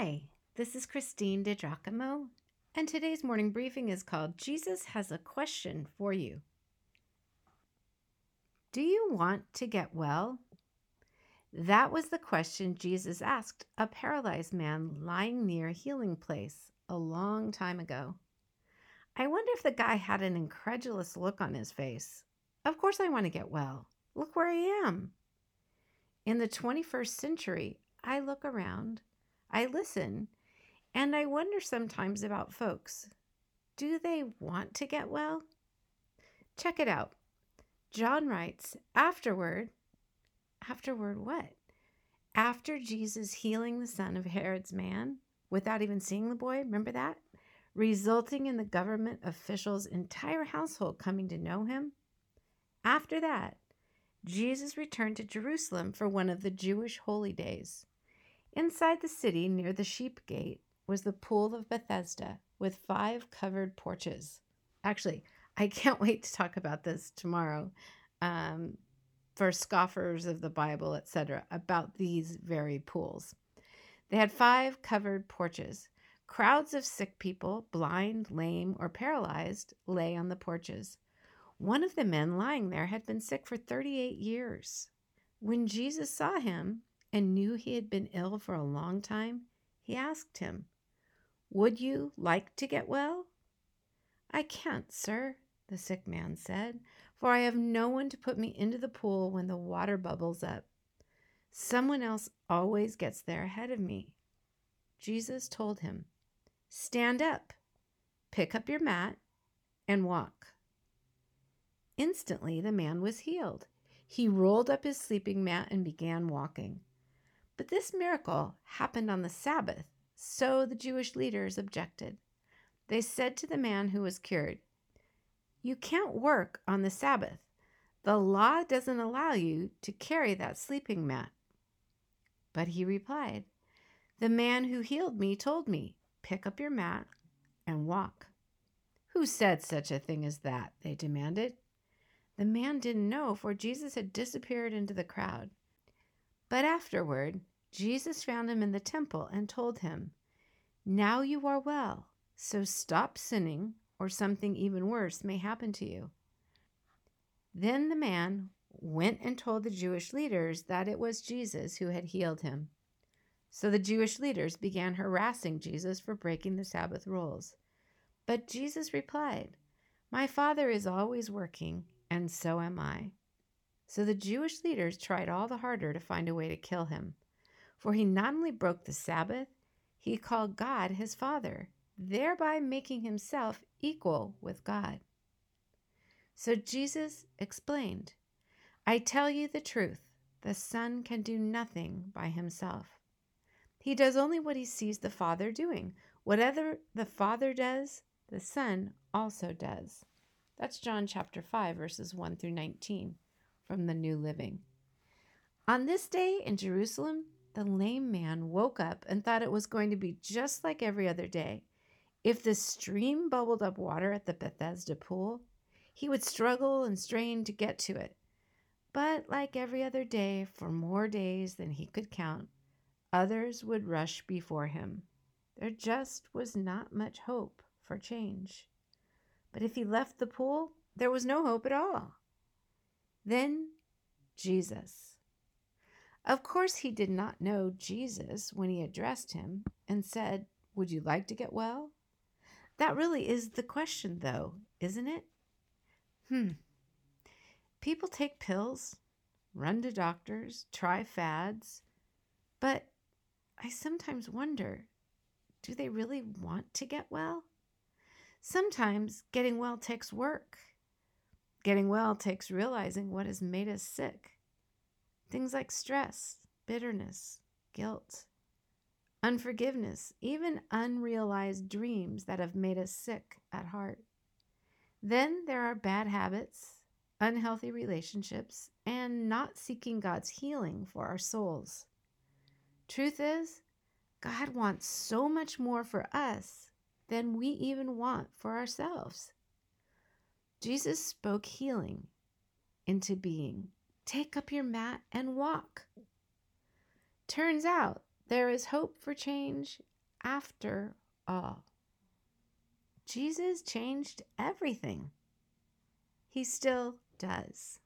Hi, this is Christine DiGiacomo, and today's morning briefing is called Jesus Has a Question for You. Do you want to get well? That was the question Jesus asked a paralyzed man lying near a healing place a long time ago. I wonder if the guy had an incredulous look on his face. Of course, I want to get well. Look where I am. In the 21st century, I look around, I listen, and I wonder sometimes about folks. Do they want to get well? Check it out. John writes, afterward, afterward what? After Jesus healing the son of Herod's man without even seeing the boy, remember that? Resulting in the government official's entire household coming to know him. After that, Jesus returned to Jerusalem for one of the Jewish holy days. Inside the city, near the sheep gate, was the pool of Bethesda with five covered porches. Actually, I can't wait to talk about this tomorrow um, for scoffers of the Bible, etc., about these very pools. They had five covered porches. Crowds of sick people, blind, lame, or paralyzed, lay on the porches. One of the men lying there had been sick for 38 years. When Jesus saw him and knew he had been ill for a long time, he asked him, Would you like to get well? I can't, sir, the sick man said, for I have no one to put me into the pool when the water bubbles up. Someone else always gets there ahead of me. Jesus told him, Stand up, pick up your mat, and walk. Instantly, the man was healed. He rolled up his sleeping mat and began walking. But this miracle happened on the Sabbath, so the Jewish leaders objected. They said to the man who was cured, You can't work on the Sabbath. The law doesn't allow you to carry that sleeping mat. But he replied, The man who healed me told me, Pick up your mat and walk. Who said such a thing as that? They demanded. The man didn't know, for Jesus had disappeared into the crowd. But afterward, Jesus found him in the temple and told him, Now you are well, so stop sinning, or something even worse may happen to you. Then the man went and told the Jewish leaders that it was Jesus who had healed him. So the Jewish leaders began harassing Jesus for breaking the Sabbath rules. But Jesus replied, My Father is always working and so am I. So the Jewish leaders tried all the harder to find a way to kill him. For he not only broke the Sabbath, he called God his Father, thereby making himself equal with God. So Jesus explained I tell you the truth, the Son can do nothing by himself. He does only what he sees the Father doing. Whatever the Father does, the Son also does. That's John chapter 5, verses 1 through 19 from the New Living. On this day in Jerusalem, the lame man woke up and thought it was going to be just like every other day. If the stream bubbled up water at the Bethesda pool, he would struggle and strain to get to it. But like every other day, for more days than he could count, others would rush before him. There just was not much hope for change. But if he left the pool, there was no hope at all. Then Jesus. Of course, he did not know Jesus when he addressed him and said, Would you like to get well? That really is the question, though, isn't it? Hmm. People take pills, run to doctors, try fads, but I sometimes wonder do they really want to get well? Sometimes getting well takes work. Getting well takes realizing what has made us sick. Things like stress, bitterness, guilt, unforgiveness, even unrealized dreams that have made us sick at heart. Then there are bad habits, unhealthy relationships, and not seeking God's healing for our souls. Truth is, God wants so much more for us than we even want for ourselves. Jesus spoke healing into being. Take up your mat and walk. Turns out There is hope for change after all. Jesus changed everything. He still does.